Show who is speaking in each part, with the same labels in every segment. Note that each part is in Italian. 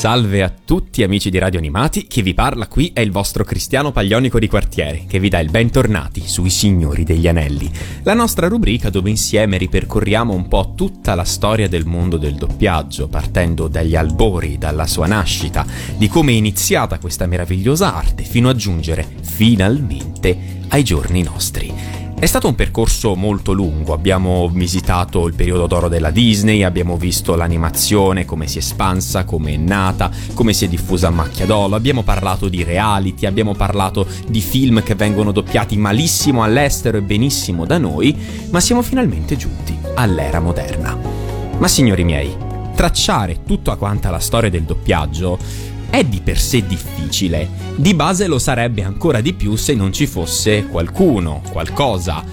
Speaker 1: Salve a tutti amici di Radio Animati, chi vi parla qui è il vostro Cristiano Paglionico di quartiere, che vi dà il bentornati sui Signori degli Anelli, la nostra rubrica dove insieme ripercorriamo un po' tutta la storia del mondo del doppiaggio, partendo dagli albori, dalla sua nascita, di come è iniziata questa meravigliosa arte, fino a giungere finalmente ai giorni nostri. È stato un percorso molto lungo, abbiamo visitato il periodo d'oro della Disney, abbiamo visto l'animazione, come si è espansa, come è nata, come si è diffusa a macchia d'oro, abbiamo parlato di reality, abbiamo parlato di film che vengono doppiati malissimo all'estero e benissimo da noi, ma siamo finalmente giunti all'era moderna. Ma signori miei, tracciare tutta quanta la storia del doppiaggio è di per sé difficile. Di base lo sarebbe ancora di più se non ci fosse qualcuno, qualcosa,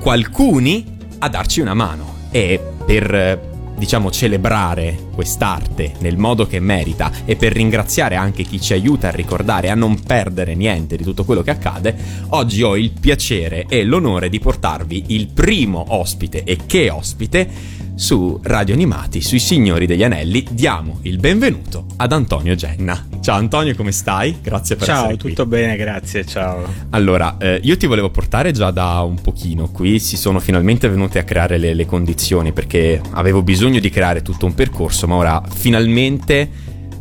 Speaker 1: qualcuni a darci una mano. E per diciamo celebrare quest'arte nel modo che merita e per ringraziare anche chi ci aiuta a ricordare a non perdere niente di tutto quello che accade, oggi ho il piacere e l'onore di portarvi il primo ospite e che ospite su Radio Animati, sui Signori degli Anelli, diamo il benvenuto ad Antonio Genna. Ciao Antonio, come stai? Grazie per
Speaker 2: ciao,
Speaker 1: essere qui.
Speaker 2: Ciao, tutto bene, grazie, ciao.
Speaker 1: Allora, eh, io ti volevo portare già da un pochino, qui si sono finalmente venute a creare le, le condizioni perché avevo bisogno di creare tutto un percorso, ma ora finalmente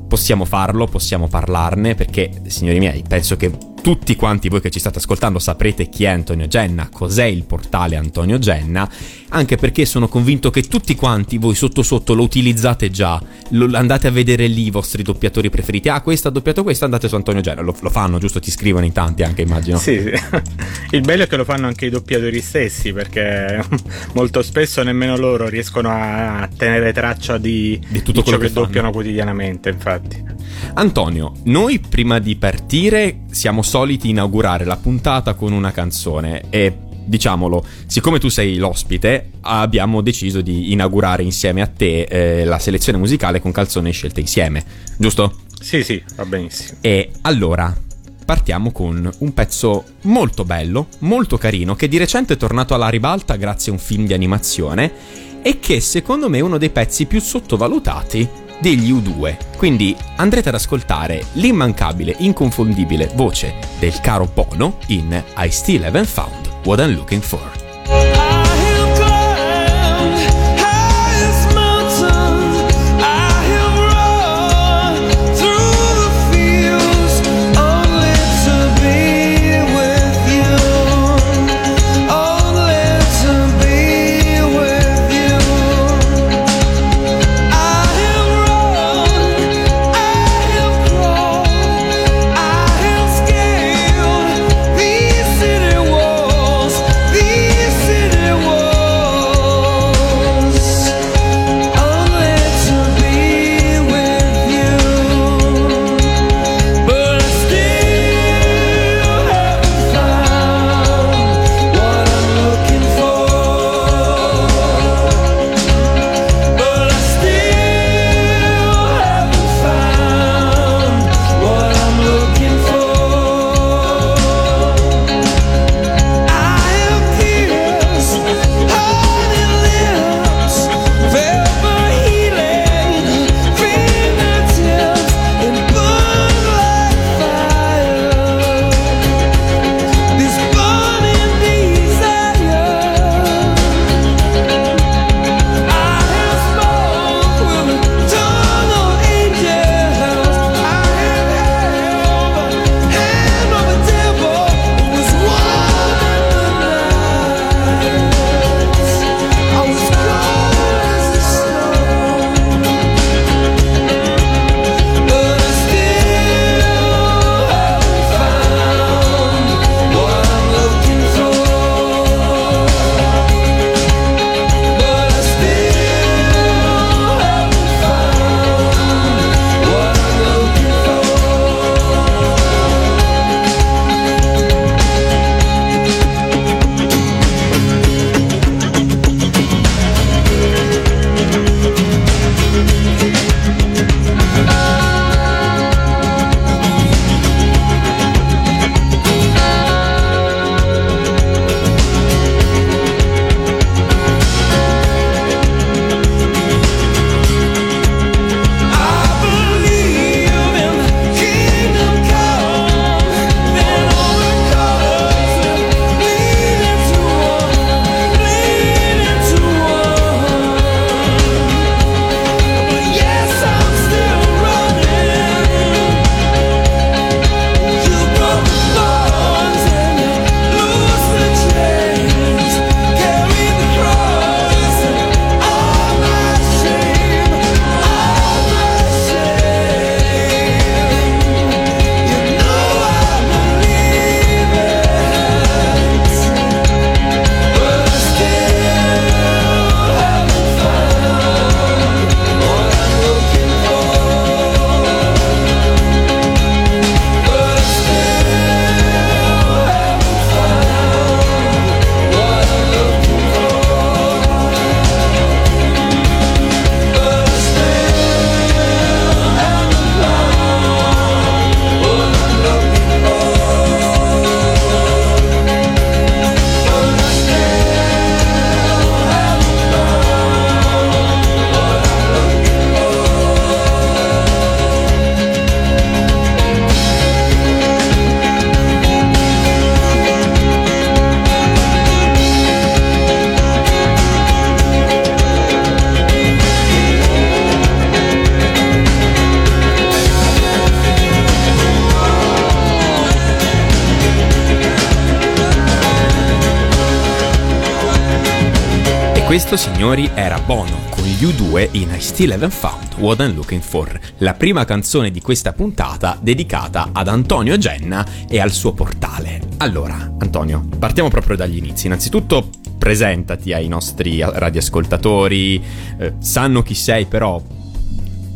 Speaker 1: possiamo farlo, possiamo parlarne perché, signori miei, penso che tutti quanti voi che ci state ascoltando saprete chi è Antonio Genna, cos'è il portale Antonio Genna, anche perché sono convinto che tutti quanti voi sotto sotto lo utilizzate già, lo, andate a vedere lì i vostri doppiatori preferiti, ah questo ha doppiato questo, andate su Antonio Genna, lo, lo fanno giusto, ti scrivono in tanti anche immagino.
Speaker 2: Sì, sì, il bello è che lo fanno anche i doppiatori stessi perché molto spesso nemmeno loro riescono a tenere traccia di,
Speaker 1: di tutto
Speaker 2: di
Speaker 1: quello
Speaker 2: che,
Speaker 1: che
Speaker 2: doppiano quotidianamente, infatti.
Speaker 1: Antonio, noi prima di partire siamo soliti inaugurare la puntata con una canzone e diciamolo, siccome tu sei l'ospite, abbiamo deciso di inaugurare insieme a te eh, la selezione musicale con canzoni scelte insieme, giusto?
Speaker 2: Sì, sì, va benissimo.
Speaker 1: E allora, partiamo con un pezzo molto bello, molto carino, che di recente è tornato alla ribalta grazie a un film di animazione e che secondo me è uno dei pezzi più sottovalutati degli U2. Quindi andrete ad ascoltare l'immancabile, inconfondibile voce del caro Bono in I Still Haven't Found What I'm Looking For. Questo, signori, era Bono con gli U2 in I Still Haven't Found What I'm Looking For, la prima canzone di questa puntata dedicata ad Antonio Genna e al suo portale. Allora, Antonio, partiamo proprio dagli inizi. Innanzitutto presentati ai nostri radioascoltatori, eh, sanno chi sei però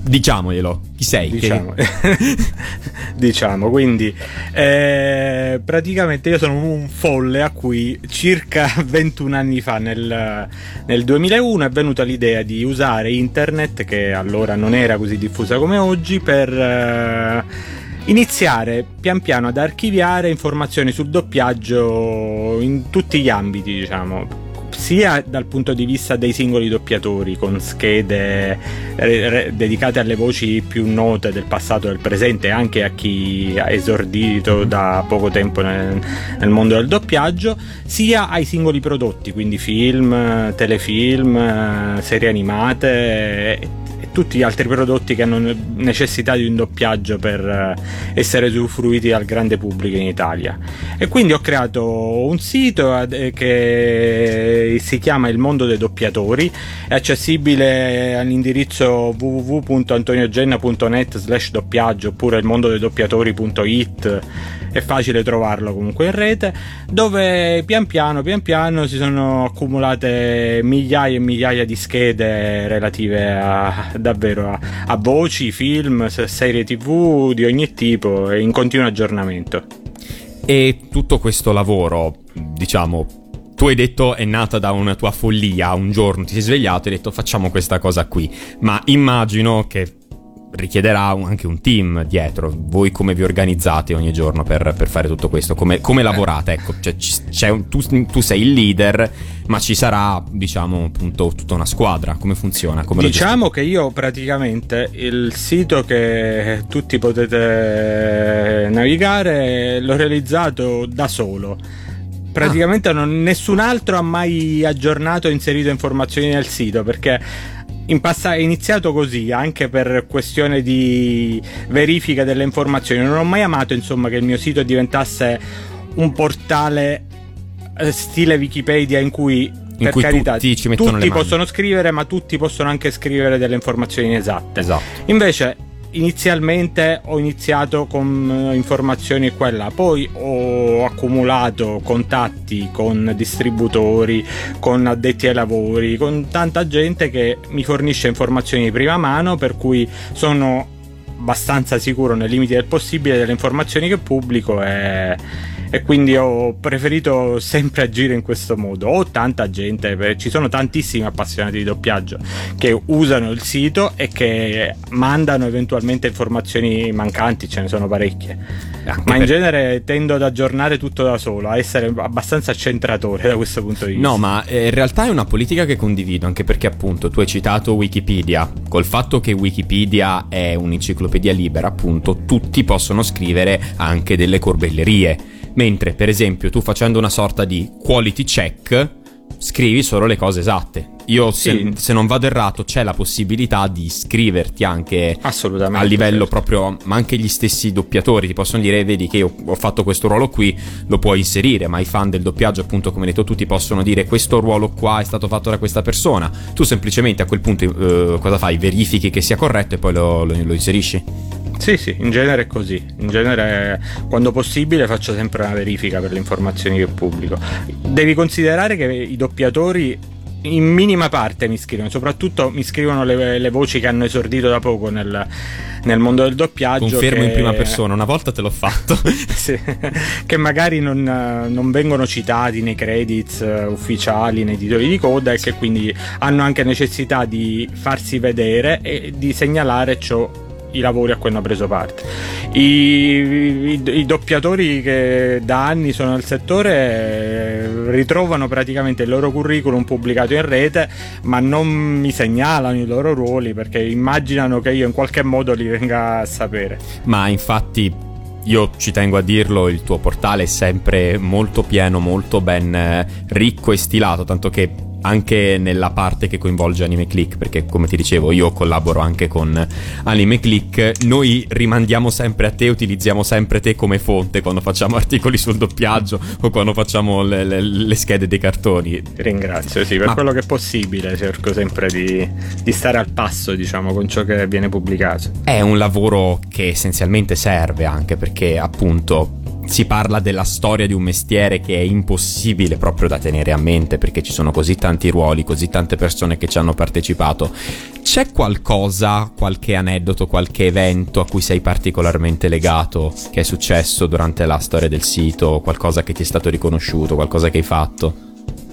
Speaker 1: Diciamoglielo, chi sei?
Speaker 2: Diciamo, diciamo quindi eh, praticamente io sono un folle a cui circa 21 anni fa, nel, nel 2001, è venuta l'idea di usare internet, che allora non era così diffusa come oggi, per... Eh, iniziare pian piano ad archiviare informazioni sul doppiaggio in tutti gli ambiti, diciamo sia dal punto di vista dei singoli doppiatori con schede re- re- dedicate alle voci più note del passato e del presente anche a chi ha esordito da poco tempo nel, nel mondo del doppiaggio sia ai singoli prodotti quindi film, telefilm, serie animate tutti gli altri prodotti che hanno necessità di un doppiaggio per eh, essere usufruiti dal grande pubblico in Italia. E quindi ho creato un sito eh, che si chiama Il mondo dei doppiatori, è accessibile all'indirizzo www.antoniogenna.net slash doppiaggio oppure ilmondodei è facile trovarlo comunque in rete, dove pian piano, pian piano si sono accumulate migliaia e migliaia di schede relative a, davvero a, a voci, film, serie tv di ogni tipo in continuo aggiornamento.
Speaker 1: E tutto questo lavoro, diciamo, tu hai detto è nata da una tua follia, un giorno ti sei svegliato e hai detto facciamo questa cosa qui, ma immagino che richiederà anche un team dietro. Voi come vi organizzate ogni giorno per, per fare tutto questo? Come, come lavorate? Ecco, cioè, un, tu, tu, sei il leader, ma ci sarà, diciamo, appunto, tutta una squadra. Come funziona? Come
Speaker 2: diciamo che io praticamente il sito che tutti potete navigare l'ho realizzato da solo praticamente ah. non, nessun altro ha mai aggiornato o inserito informazioni nel sito perché in passato è iniziato così anche per questione di verifica delle informazioni. Non ho mai amato insomma che il mio sito diventasse un portale eh, stile Wikipedia in cui
Speaker 1: in per cui carità, tutti ci mettono
Speaker 2: tutti possono scrivere, ma tutti possono anche scrivere delle informazioni esatte.
Speaker 1: Esatto.
Speaker 2: Invece inizialmente ho iniziato con eh, informazioni e là, poi ho accumulato contatti con distributori, con addetti ai lavori, con tanta gente che mi fornisce informazioni di prima mano, per cui sono abbastanza sicuro nei limiti del possibile delle informazioni che pubblico e e quindi ho preferito sempre agire in questo modo. Ho tanta gente, ci sono tantissimi appassionati di doppiaggio che usano il sito e che mandano eventualmente informazioni mancanti, ce ne sono parecchie. Ma in genere tendo ad aggiornare tutto da solo, a essere abbastanza centratore da questo punto di vista.
Speaker 1: No, ma eh, in realtà è una politica che condivido, anche perché appunto tu hai citato Wikipedia, col fatto che Wikipedia è un'enciclopedia libera, appunto tutti possono scrivere anche delle corbellerie Mentre, per esempio, tu facendo una sorta di quality check, scrivi solo le cose esatte. Io, se, sì. se, non vado errato, c'è la possibilità di iscriverti anche a livello certo. proprio, ma anche gli stessi doppiatori ti possono dire: Vedi che io ho fatto questo ruolo qui, lo puoi inserire. Ma i fan del doppiaggio, appunto, come hai detto tu, ti possono dire: Questo ruolo qua è stato fatto da questa persona. Tu semplicemente a quel punto, eh, cosa fai? Verifichi che sia corretto e poi lo, lo, lo inserisci.
Speaker 2: Sì, sì, in genere è così. In genere, quando possibile, faccio sempre una verifica per le informazioni che pubblico. Devi considerare che i doppiatori in minima parte mi scrivono, soprattutto mi scrivono le, le voci che hanno esordito da poco nel, nel mondo del doppiaggio.
Speaker 1: Confermo
Speaker 2: che,
Speaker 1: in prima persona, una volta te l'ho fatto.
Speaker 2: sì, che magari non, non, vengono citati nei credits ufficiali, nei titoli di coda e che quindi hanno anche necessità di farsi vedere e di segnalare ciò i lavori a cui hanno preso parte. I, i, i, doppiatori che da anni sono nel settore eh, ritrovano praticamente il loro curriculum pubblicato in rete, ma non mi segnalano i loro ruoli perché immaginano che io in qualche modo li venga a sapere.
Speaker 1: Ma infatti io ci tengo a dirlo, il tuo portale è sempre molto pieno, molto ben eh, ricco e stilato, tanto che anche nella parte che coinvolge Anime Click, perché come ti dicevo io collaboro anche con Anime Click, noi rimandiamo sempre a te, utilizziamo sempre te come fonte quando facciamo articoli sul doppiaggio o quando facciamo le, le, le schede dei cartoni.
Speaker 2: Ti ringrazio, sì, per Ma... quello che è possibile cerco sempre di, di stare al passo, diciamo, con ciò che viene pubblicato.
Speaker 1: È un lavoro che essenzialmente serve anche perché appunto si parla della storia di un mestiere che è impossibile proprio da tenere a mente perché ci sono così tanti ruoli, così tante persone che ci hanno partecipato. C'è qualcosa, qualche aneddoto, qualche evento a cui sei particolarmente legato che è successo durante la storia del sito, qualcosa che ti è stato riconosciuto, qualcosa che hai fatto?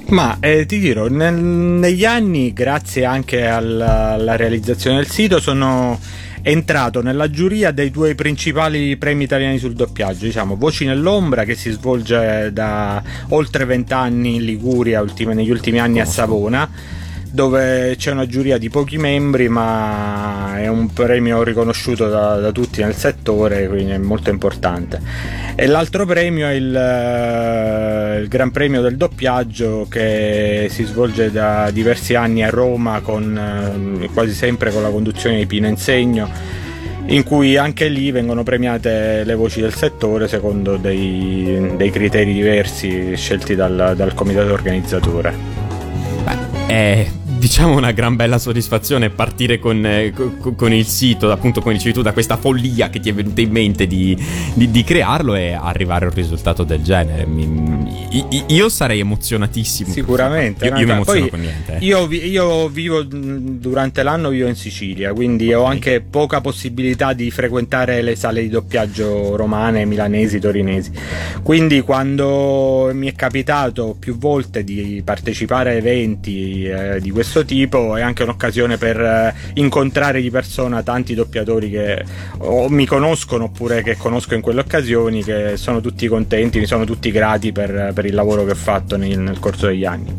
Speaker 2: Ma eh, ti dirò, nel, negli anni, grazie anche alla, alla realizzazione del sito, sono entrato nella giuria dei due principali premi italiani sul doppiaggio, diciamo Voci nell'ombra che si svolge da oltre vent'anni in Liguria, ultime, negli ultimi anni a Savona dove c'è una giuria di pochi membri, ma è un premio riconosciuto da, da, tutti nel settore, quindi è molto importante. E l'altro premio è il, eh, il, Gran Premio del doppiaggio che si svolge da diversi anni a Roma, con, eh, quasi sempre con la conduzione di Pino Insegno in cui anche lì vengono premiate le voci del settore secondo dei, dei criteri diversi scelti dal, dal comitato organizzatore.
Speaker 1: Beh, è diciamo una gran bella soddisfazione partire con, eh, con, il sito, appunto come dicevi tu, da questa follia che ti è venuta in mente di, di, di crearlo e arrivare a un risultato del genere. Mi, io sarei emozionatissimo.
Speaker 2: Sicuramente.
Speaker 1: Io, io mi emoziono con niente.
Speaker 2: Eh. Io, io, vivo durante l'anno, vivo in Sicilia, quindi okay. ho anche poca possibilità di frequentare le sale di doppiaggio romane, milanesi, torinesi. Quindi quando mi è capitato più volte di partecipare a eventi eh, di questo questo tipo è anche un'occasione per eh, incontrare di persona tanti doppiatori che o mi conoscono oppure che conosco in quelle occasioni, che sono tutti contenti, mi sono tutti grati per, per il lavoro che ho fatto nel, nel corso degli anni.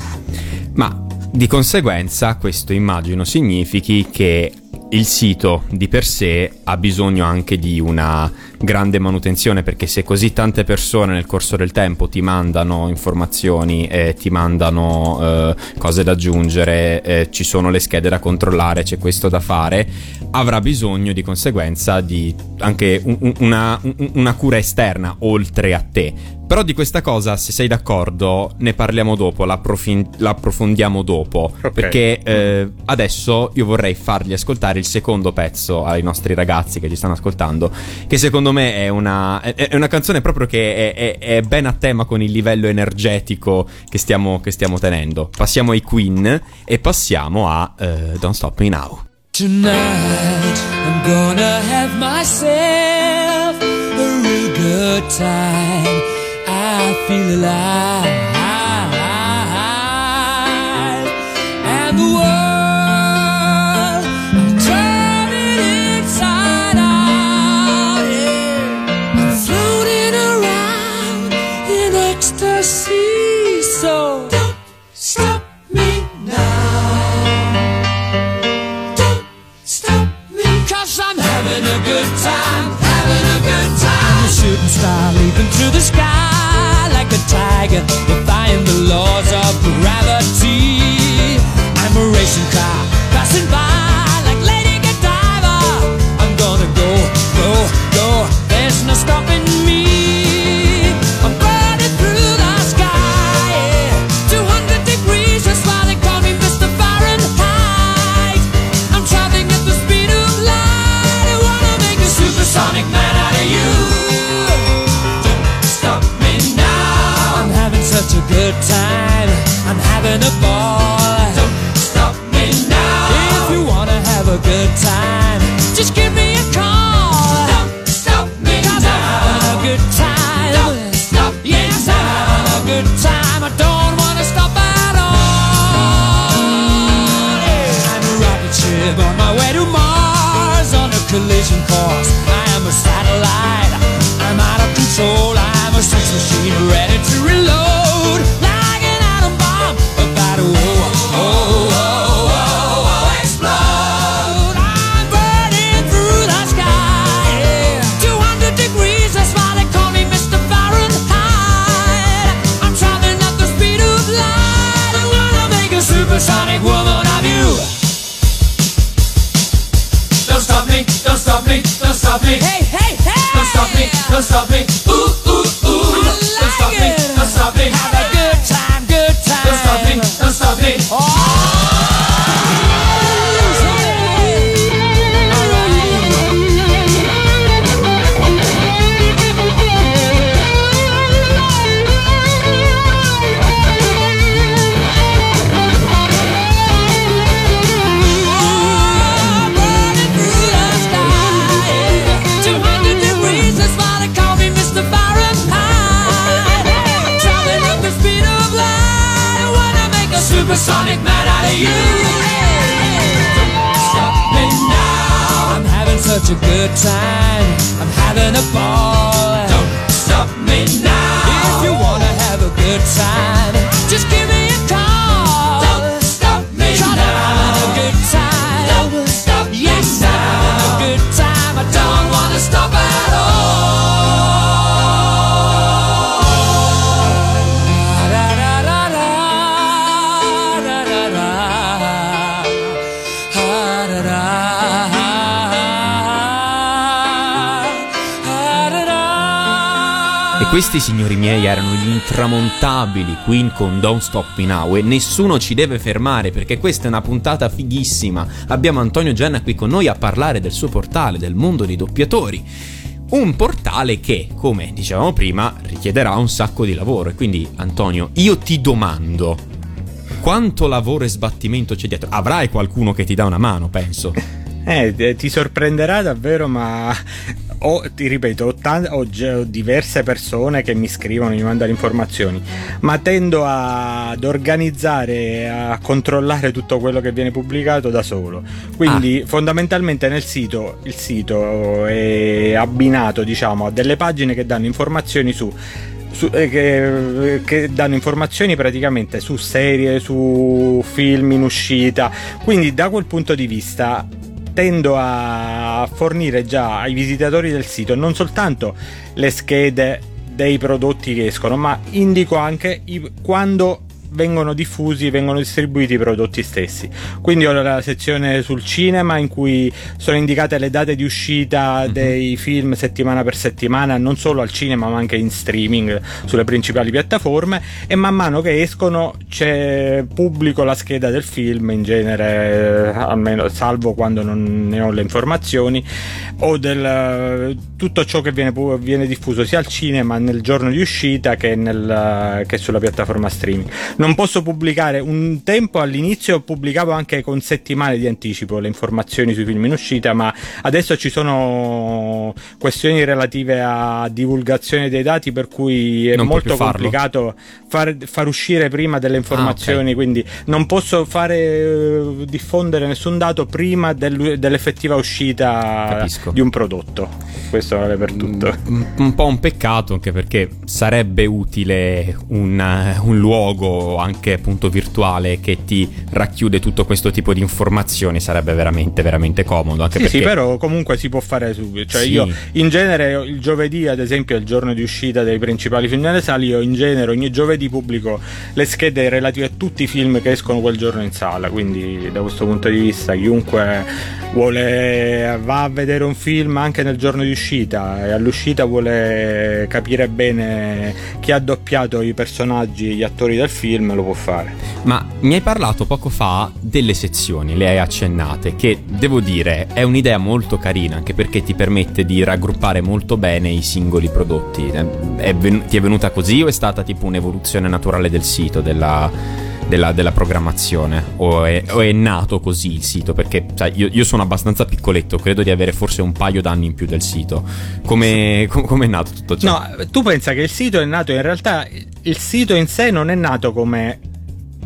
Speaker 1: Ma di conseguenza questo immagino significhi che il sito di per sé ha bisogno anche di una grande manutenzione perché se così tante persone nel corso del tempo ti mandano informazioni e ti mandano eh, cose da aggiungere, eh, ci sono le schede da controllare, c'è questo da fare, avrà bisogno di conseguenza di anche un, una, una cura esterna oltre a te però di questa cosa, se sei d'accordo, ne parliamo dopo, l'approfin- l'approfondiamo dopo. Okay. Perché eh, adesso io vorrei fargli ascoltare il secondo pezzo ai nostri ragazzi che ci stanno ascoltando. Che secondo me è una, è, è una canzone proprio che è, è, è, ben a tema con il livello energetico che stiamo, che stiamo tenendo. Passiamo ai Queen e passiamo a uh, Don't Stop Me Now. Tonight I'm gonna have myself a real good time. I feel alive. Ship on my way to Mars on a collision course. I am a satellite.
Speaker 3: Such a good time. I'm having a ball.
Speaker 4: Don't stop me now.
Speaker 3: If you wanna have a good time,
Speaker 1: questi, signori miei, erano gli intramontabili Queen con Don't Stop Me Now e nessuno ci deve fermare perché questa è una puntata fighissima. Abbiamo Antonio Genna qui con noi a parlare del suo portale, del mondo dei doppiatori. Un portale che, come dicevamo prima, richiederà un sacco di lavoro. E quindi, Antonio, io ti domando, quanto lavoro e sbattimento c'è dietro? Avrai qualcuno che ti dà una mano, penso.
Speaker 2: Eh, eh, ti sorprenderà davvero, ma ho, ti ripeto, ho, tan- ho ho diverse persone che mi scrivono, mi mandano informazioni, ma tendo a- ad organizzare, a controllare tutto quello che viene pubblicato da solo. Quindi fondamentalmente nel sito, il sito è abbinato, diciamo, a delle pagine che danno informazioni su su- eh, che, che danno informazioni praticamente su serie, su film in uscita. Quindi da quel punto di vista tendo a fornire già ai visitatori del sito non soltanto le schede dei prodotti che escono, ma indico anche i- quando vengono diffusi, vengono distribuiti i prodotti stessi. Quindi ho la sezione sul cinema in cui sono indicate le date di uscita dei film settimana per settimana, non solo al cinema ma anche in streaming sulle principali piattaforme e man mano che escono c'è pubblico la scheda del film in genere, eh, almeno salvo quando non ne ho le informazioni, o del tutto ciò che viene, viene diffuso sia al cinema nel giorno di uscita che, nel, che sulla piattaforma streaming. Non posso pubblicare un tempo all'inizio pubblicavo anche con settimane di anticipo le informazioni sui film in uscita, ma adesso ci sono questioni relative a divulgazione dei dati per cui è
Speaker 1: Non
Speaker 2: molto complicato far, far uscire prima delle informazioni,
Speaker 1: Ah, ok.
Speaker 2: quindi non posso fare eh, diffondere nessun dato prima del- dell'effettiva uscita
Speaker 1: Capisco.
Speaker 2: di un prodotto. Questo vale per tutto.
Speaker 1: Un, un po' un peccato anche perché sarebbe utile un, un luogo anche appunto virtuale che ti racchiude tutto questo tipo di informazioni sarebbe veramente veramente comodo anche
Speaker 2: Sì,
Speaker 1: perché
Speaker 2: sì, però comunque si può fare subito. Cioè,
Speaker 1: Sì.
Speaker 2: io in genere il giovedì, ad esempio, è il giorno di uscita dei principali film nelle sale. Io in genere ogni giovedì pubblico le schede relative a tutti i film che escono quel giorno in sala. Quindi, da questo punto di vista, chiunque vuole va a vedere un film anche nel giorno di uscita e all'uscita vuole capire bene chi ha doppiato i personaggi gli attori del film, lo può fare.
Speaker 1: Ma mi hai parlato poco fa delle sezioni, le hai accennate, che devo dire è un'idea molto carina, anche perché ti permette di raggruppare molto bene i singoli prodotti. È ven- ti è venuta così o è stata tipo un'evoluzione naturale del sito, della, della- della programmazione? O è, o è nato così il sito? Perché sai, io, io sono abbastanza piccoletto, credo di avere forse un paio d'anni in più del sito. Come com- è nato tutto ciò?
Speaker 2: No, tu pensa che il sito è nato in realtà il sito in sé non è nato come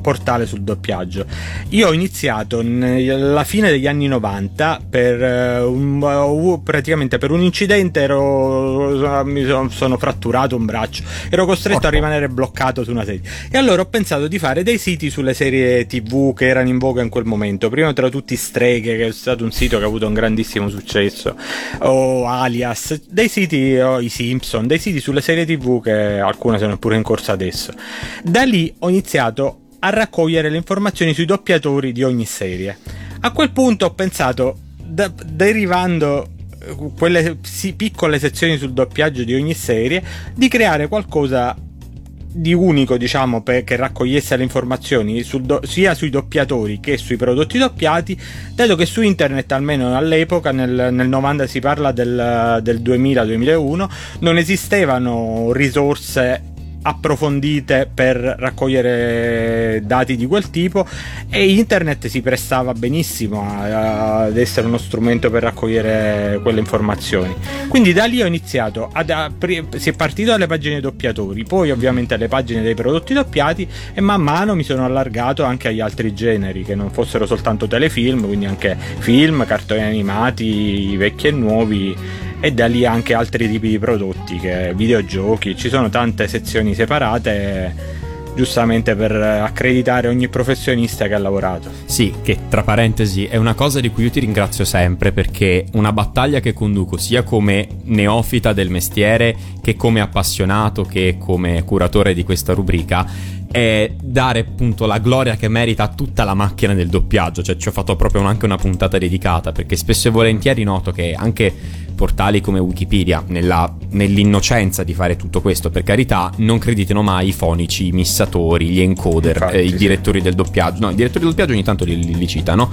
Speaker 2: portale sul doppiaggio. Io ho iniziato alla fine degli anni 90 per eh, un, praticamente per un incidente ero, mi son- sono fratturato un braccio, ero costretto a rimanere bloccato su una sedia e allora ho pensato di fare dei siti sulle serie TV che erano in voga in quel momento. Prima tra tutti Streghe che è stato un sito che ha avuto un grandissimo successo o Alias, dei siti o i Simpson, dei siti sulle serie TV che alcune sono pure in corsa adesso. Da lì ho iniziato a raccogliere le informazioni sui doppiatori di ogni serie. A quel punto ho pensato, da- derivando eh, quelle piccole sezioni sul doppiaggio di ogni serie, di creare qualcosa di unico, diciamo, per, che raccogliesse le informazioni do- sia sui doppiatori che sui prodotti doppiati, dato che su internet, almeno all'epoca, nel, nel 90 si parla del, del 2000-2001, non esistevano risorse approfondite per raccogliere dati di quel tipo e internet si prestava benissimo ad essere uno strumento per raccogliere quelle informazioni. Quindi da lì ho iniziato ad apri- si è partito dalle pagine doppiatori poi ovviamente alle pagine dei prodotti doppiati e man mano mi sono allargato anche agli altri generi che non fossero soltanto telefilm quindi anche film cartoni animati vecchi e nuovi e da lì anche altri tipi di prodotti, che videogiochi, ci sono tante sezioni separate giustamente per accreditare ogni professionista che ha lavorato.
Speaker 1: Sì, che tra parentesi è una cosa di cui io ti ringrazio sempre perché una battaglia che conduco sia come neofita del mestiere che come appassionato che come curatore di questa rubrica è dare appunto la gloria che merita a tutta la macchina del doppiaggio, cioè ci ho fatto proprio anche una puntata dedicata perché spesso e volentieri noto che anche portali come Wikipedia, nella- nell'innocenza di fare tutto questo, per carità, non creditino mai i fonici, i missatori, gli encoder,
Speaker 2: Infatti,
Speaker 1: eh, i
Speaker 2: sì.
Speaker 1: direttori del doppiaggio. No, i direttori del doppiaggio ogni tanto li, li- li citano,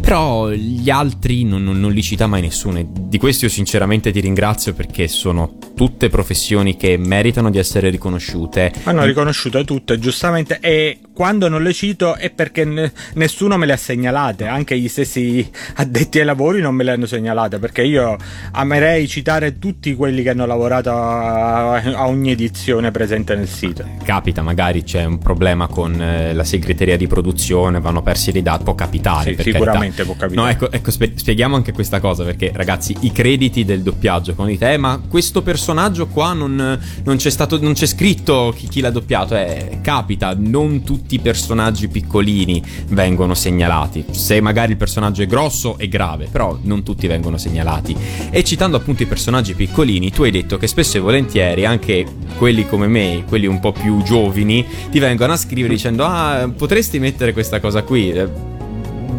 Speaker 1: però gli altri non, non- non li cita mai nessuno. E di questo io sinceramente ti ringrazio perché sono tutte professioni che meritano di essere riconosciute.
Speaker 2: Hanno riconosciuto tutte, giustamente, e quando non le cito è perché ne- nessuno me le ha segnalate, anche gli stessi addetti ai lavori non me le hanno segnalate, perché io amerei citare tutti quelli che hanno lavorato a, a ogni edizione presente nel sito.
Speaker 1: Capita, magari c'è un problema con eh, la segreteria di produzione, vanno persi dei dati, può capitare.
Speaker 2: Sì, sicuramente
Speaker 1: carità.
Speaker 2: può capitare.
Speaker 1: No, ecco, ecco, spie- spieghiamo anche questa cosa perché, ragazzi, i crediti del doppiaggio, quando dite, eh, ma questo personaggio qua non, non c'è stato, non c'è scritto chi, chi l'ha doppiato, eh, capita, non tutti i personaggi piccolini vengono segnalati. Se magari il personaggio è grosso è grave, però non tutti vengono segnalati. E citando appunto i personaggi piccolini, tu hai detto che spesso e volentieri anche quelli come me, quelli un po' più giovani, ti vengono a scrivere dicendo ah, potresti mettere questa cosa qui. Eh,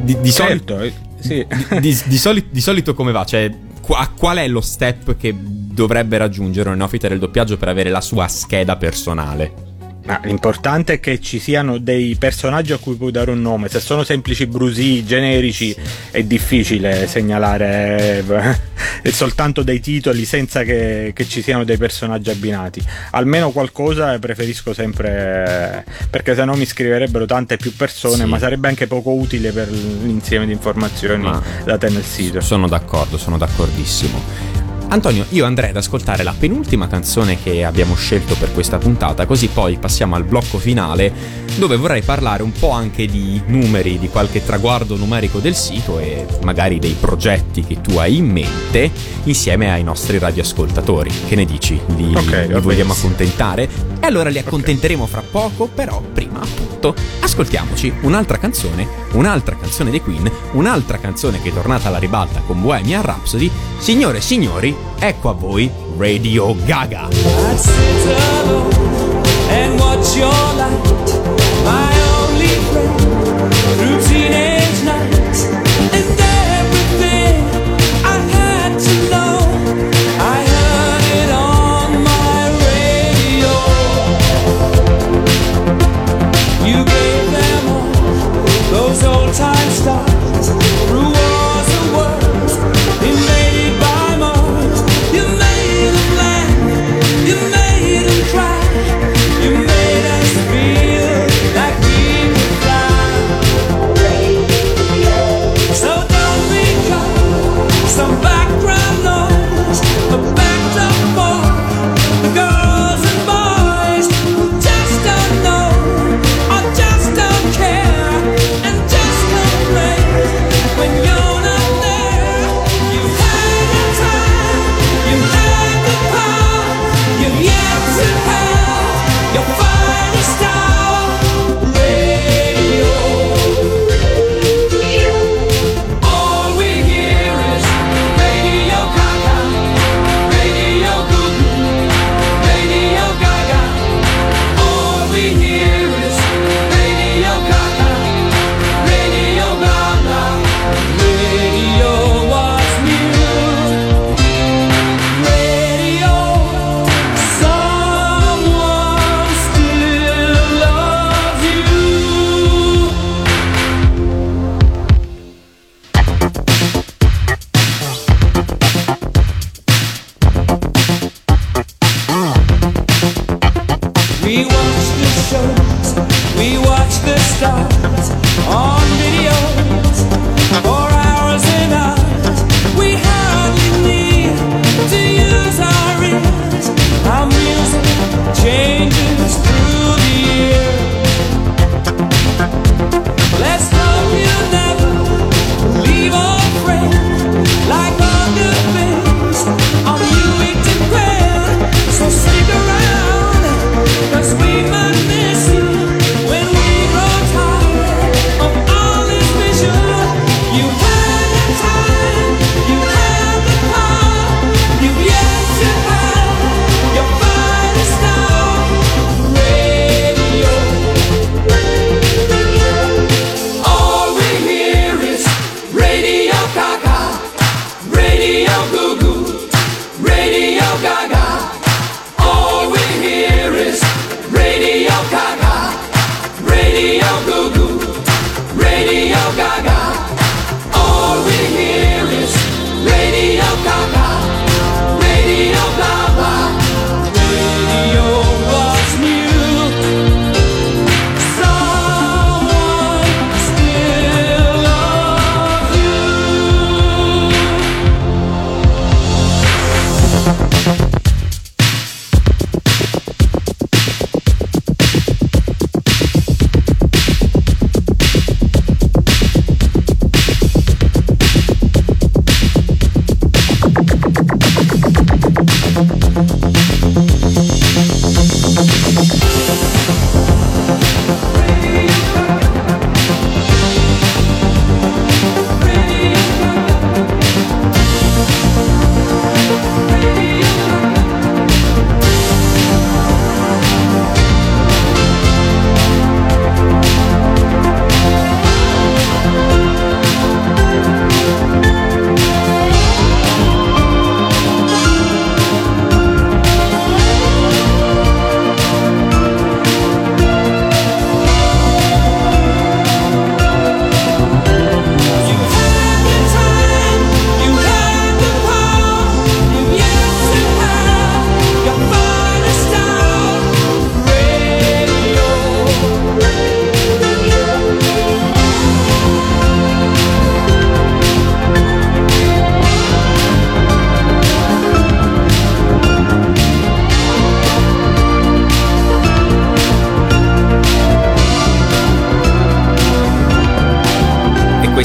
Speaker 1: Di, di solito,
Speaker 2: Certo, eh, sì.
Speaker 1: di, di- di soli- di solito come va? Cioè, qua- qual è lo step che dovrebbe raggiungere un neofita del doppiaggio per avere la sua scheda personale?
Speaker 2: Ma l'importante è che ci siano dei personaggi a cui puoi dare un nome. Se sono semplici brusì generici è difficile segnalare eh, soltanto dei titoli senza che, che ci siano dei personaggi abbinati. Almeno qualcosa preferisco sempre perché sennò mi scriverebbero tante più persone,
Speaker 1: Sì.
Speaker 2: ma sarebbe anche poco utile per l'insieme di informazioni
Speaker 1: Ma-
Speaker 2: date nel sito.
Speaker 1: Sono d'accordo, sono d'accordissimo. Antonio, io andrei ad ascoltare la penultima canzone che abbiamo scelto per questa puntata, così poi passiamo al blocco finale, dove vorrei parlare un po' anche di numeri, di qualche traguardo numerico del sito e magari dei progetti che tu hai in mente insieme ai nostri radioascoltatori. Che ne dici? Li,
Speaker 2: Ok,
Speaker 1: li vogliamo accontentare? E allora li accontenteremo fra poco, però prima appunto ascoltiamoci un'altra canzone, un'altra canzone dei Queen, un'altra canzone che è tornata alla ribalta con Bohemian Rhapsody. Signore e signori, ecco a voi Radio Gaga.
Speaker 3: I'd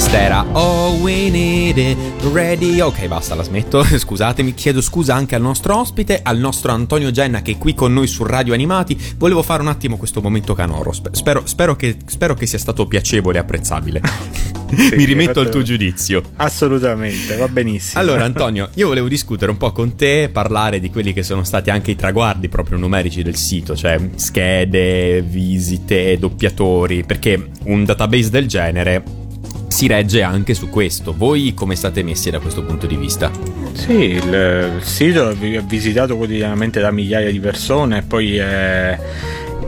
Speaker 1: questa era Oh We Need It Ready. Ok, basta, la smetto. Scusatemi, chiedo scusa anche al nostro ospite, al nostro Antonio Genna che è qui con noi su Radio Animati. Volevo fare un attimo questo momento canoro. Spe- Spero, spero che, spero che sia stato piacevole e apprezzabile. Mi rimetto al tuo giudizio.
Speaker 2: Assolutamente, va benissimo.
Speaker 1: Allora, Antonio, io volevo discutere un po' con te, parlare di quelli che sono stati anche i traguardi proprio numerici del sito, cioè schede, visite, doppiatori, perché un database del genere si regge anche su questo. Voi come state messi da questo punto di vista?
Speaker 2: Sì, il, il sito è vi- è visitato quotidianamente da migliaia di persone e poi è,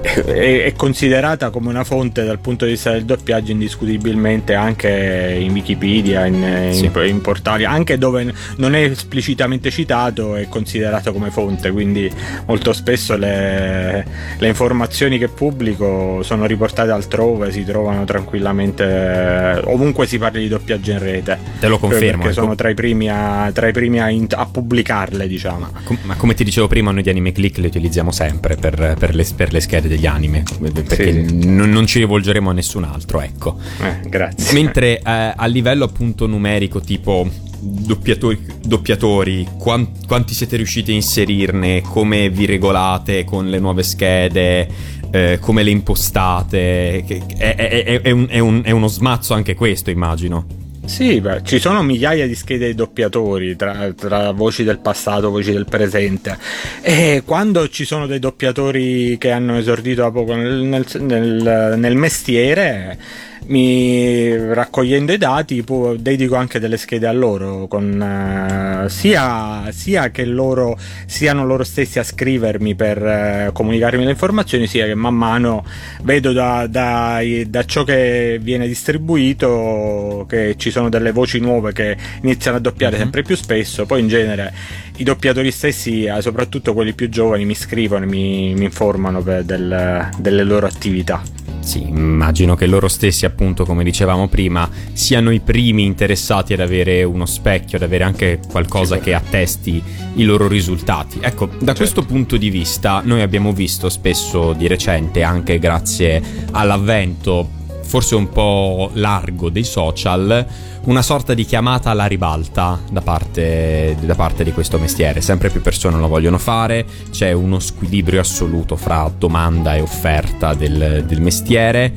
Speaker 2: è- considerata come una fonte dal punto di vista del doppiaggio indiscutibilmente anche in Wikipedia, in, in-
Speaker 1: Sì.
Speaker 2: in portali, anche dove non è esplicitamente citato è considerato come fonte, quindi molto spesso le, le informazioni che pubblico sono riportate altrove, si trovano tranquillamente eh, ovunque si parli di doppiaggio in rete.
Speaker 1: Te lo confermo.
Speaker 2: Perché
Speaker 1: ecco.
Speaker 2: sono tra i primi a, tra i primi a, int- a pubblicarle, diciamo.
Speaker 1: Com- Ma come ti dicevo prima, noi di Anime Click le utilizziamo sempre per, per le, per le schede degli anime, perché
Speaker 2: Sì.
Speaker 1: non, non ci rivolgeremo a nessun altro, ecco.
Speaker 2: Eh, grazie.
Speaker 1: Mentre eh, a livello appunto numerico, tipo doppiatori, doppiatori quan- quanti siete riusciti a inserirne, come vi regolate con le nuove schede, eh, come le impostate, è, è- è- un- un- è uno smazzo anche questo, immagino.
Speaker 2: Sì, beh, ci sono migliaia di schede di doppiatori tra, tra voci del passato, voci del presente. E quando ci sono dei doppiatori che hanno esordito da poco nel, nel- nel- nel mestiere, mi raccogliendo i dati, pu- dedico anche delle schede a loro, con, eh, sia, sia che loro siano loro stessi a scrivermi per eh, comunicarmi le informazioni, sia che man mano vedo da, da- da ciò che viene distribuito che ci sono delle voci nuove che iniziano a doppiare
Speaker 1: Mhm.
Speaker 2: sempre più spesso. Poi in genere i doppiatori stessi, eh, soprattutto quelli più giovani, mi scrivono e mi, mi informano del- delle loro attività.
Speaker 1: Sì, immagino che loro stessi, appunto, come dicevamo prima, siano i primi interessati ad avere uno specchio, ad avere anche qualcosa che attesti i loro risultati. Ecco, da
Speaker 2: Certo.
Speaker 1: questo punto di vista, noi abbiamo visto spesso di recente, anche grazie all'avvento forse un po' largo dei social, una sorta di chiamata alla ribalta da parte, da parte di questo mestiere. Sempre più persone lo vogliono fare, c'è uno squilibrio assoluto fra domanda e offerta del, del mestiere.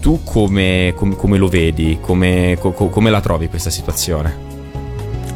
Speaker 1: Tu come, come- come lo vedi? Come, co- co- come la trovi questa situazione?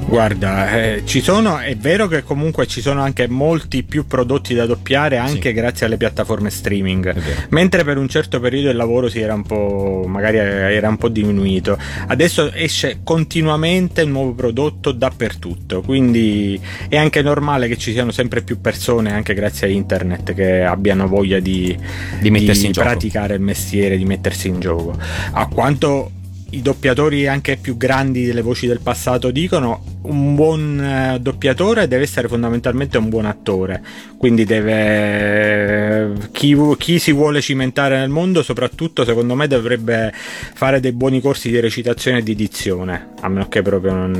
Speaker 2: Guarda, eh, ci sono, è vero che comunque ci sono anche molti più prodotti da doppiare anche
Speaker 1: Sì.
Speaker 2: grazie alle piattaforme streaming. Mentre per un certo periodo il lavoro si era un po', magari era un po' diminuito. Adesso esce continuamente un nuovo prodotto dappertutto, quindi è anche normale che ci siano sempre più persone, anche grazie a internet, che abbiano voglia di,
Speaker 1: Di mettersi in gioco.
Speaker 2: praticare il mestiere, di mettersi in gioco. A quanto i doppiatori anche più grandi delle voci del passato dicono un buon eh, doppiatore deve essere fondamentalmente un buon attore quindi deve chi, chi si vuole cimentare nel mondo soprattutto secondo me dovrebbe fare dei buoni corsi di recitazione e di dizione a meno che proprio non,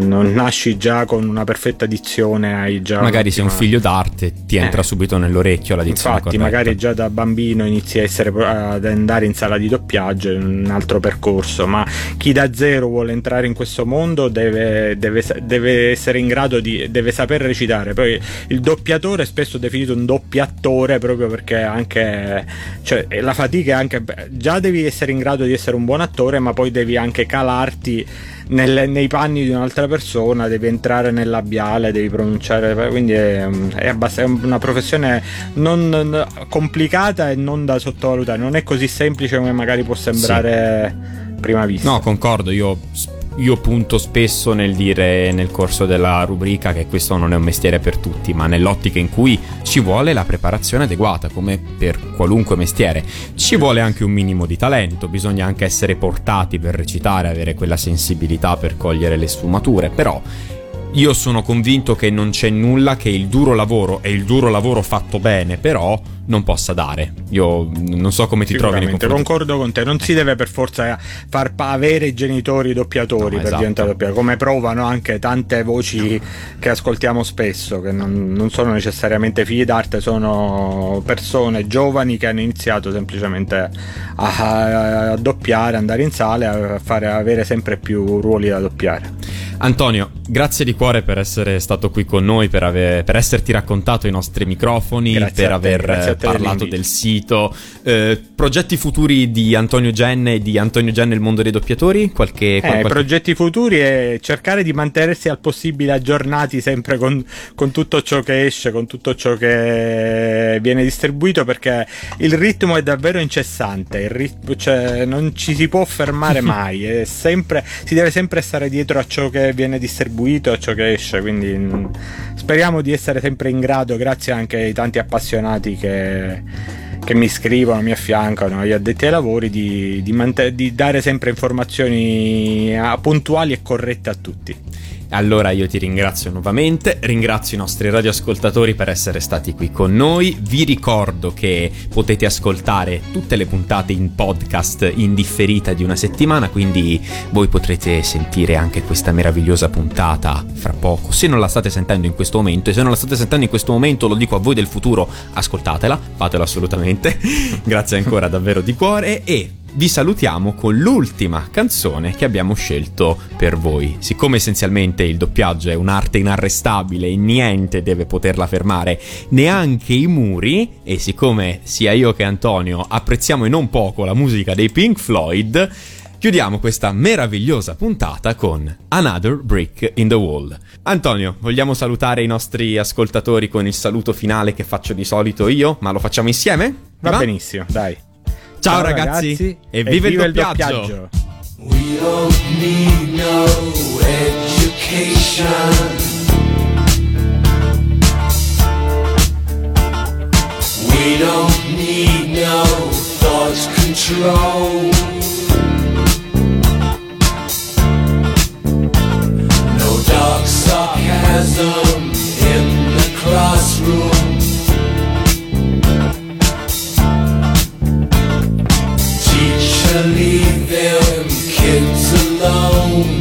Speaker 2: eh, non nasci già con una perfetta dizione hai già
Speaker 1: Magari sei un figlio d'arte, ti entra
Speaker 2: Eh.
Speaker 1: subito nell'orecchio la dizione
Speaker 2: Infatti,
Speaker 1: corretta.
Speaker 2: magari già da bambino inizi a essere, ad andare in sala di doppiaggio, è un altro percorso, ma chi da zero vuole entrare in questo mondo deve, deve deve essere in grado di, deve saper recitare. Poi il doppiatore è spesso definito un doppiattore proprio perché anche, cioè, eh, la fatica è anche, già devi essere in grado di essere un buon attore, ma poi devi anche calarti nel- nei panni di un'altra persona, devi entrare nel labiale, devi pronunciare, quindi è, è è una professione non, non- complicata e non da sottovalutare, non è così semplice come magari può sembrare prima vista.
Speaker 1: No, concordo, io, io punto spesso nel dire nel corso della rubrica che questo non è un mestiere per tutti, ma nell'ottica in cui ci vuole la preparazione adeguata, come per qualunque mestiere. Ci vuole anche un minimo di talento, bisogna anche essere portati per recitare, avere quella sensibilità per cogliere le sfumature, però io sono convinto che non c'è nulla che il duro lavoro e il duro lavoro fatto bene, però non possa dare. Io non so come ti trovi nei confronti.
Speaker 2: concordo con te, non si deve per forza far avere i genitori doppiatori
Speaker 1: No,
Speaker 2: per
Speaker 1: esatto.
Speaker 2: diventare doppiatori, come provano anche tante voci che ascoltiamo spesso, che non, non sono necessariamente figli d'arte, sono persone giovani che hanno iniziato semplicemente a, a doppiare, andare in sale, a fare, avere sempre più ruoli da doppiare.
Speaker 1: Antonio, grazie di cuore per essere stato qui con noi, per, aver- per esserti raccontato i nostri microfoni,
Speaker 2: Grazie
Speaker 1: per
Speaker 2: te,
Speaker 1: aver parlato del sito. Eh, progetti futuri di Antonio Genne e di Antonio Genne il mondo dei doppiatori? Qualche, qual-
Speaker 2: Eh,
Speaker 1: qualche-
Speaker 2: progetti futuri è cercare di mantenersi al possibile aggiornati sempre con, con tutto ciò che esce, con tutto ciò che viene distribuito perché il ritmo è davvero incessante, ritmo, cioè, non ci si può fermare mai, è sempre, si deve sempre stare dietro a ciò che viene distribuito, a ciò che esce, quindi mh, speriamo di essere sempre in grado, grazie anche ai tanti appassionati che che mi scrivono, mi affiancano, gli addetti ai lavori, di, di mante- di dare sempre informazioni ah, puntuali e corrette a tutti.
Speaker 1: Allora io ti ringrazio nuovamente, ringrazio i nostri radioascoltatori per essere stati qui con noi, vi ricordo che potete ascoltare tutte le puntate in podcast in differita di una settimana, quindi voi potrete sentire anche questa meravigliosa puntata fra poco, se non la state sentendo in questo momento e se non la state sentendo in questo momento lo dico a voi del futuro, ascoltatela, fatelo assolutamente, grazie ancora davvero di cuore e vi salutiamo con l'ultima canzone che abbiamo scelto per voi. Siccome essenzialmente il doppiaggio è un'arte inarrestabile e niente deve poterla fermare, neanche i muri, e siccome sia io che Antonio apprezziamo e non poco la musica dei Pink Floyd, chiudiamo questa meravigliosa puntata con Another Brick in the Wall. Antonio, vogliamo salutare i nostri ascoltatori con il saluto finale che faccio di solito io, ma lo facciamo insieme?
Speaker 2: Va
Speaker 1: Va?
Speaker 2: benissimo, dai.
Speaker 1: Ciao, Ciao ragazzi, ragazzi, e viva, viva il doppiaggio. Il doppiaggio.
Speaker 3: We don't need no education. We don't need no thought control. No dark sarcasm in the classroom. alone.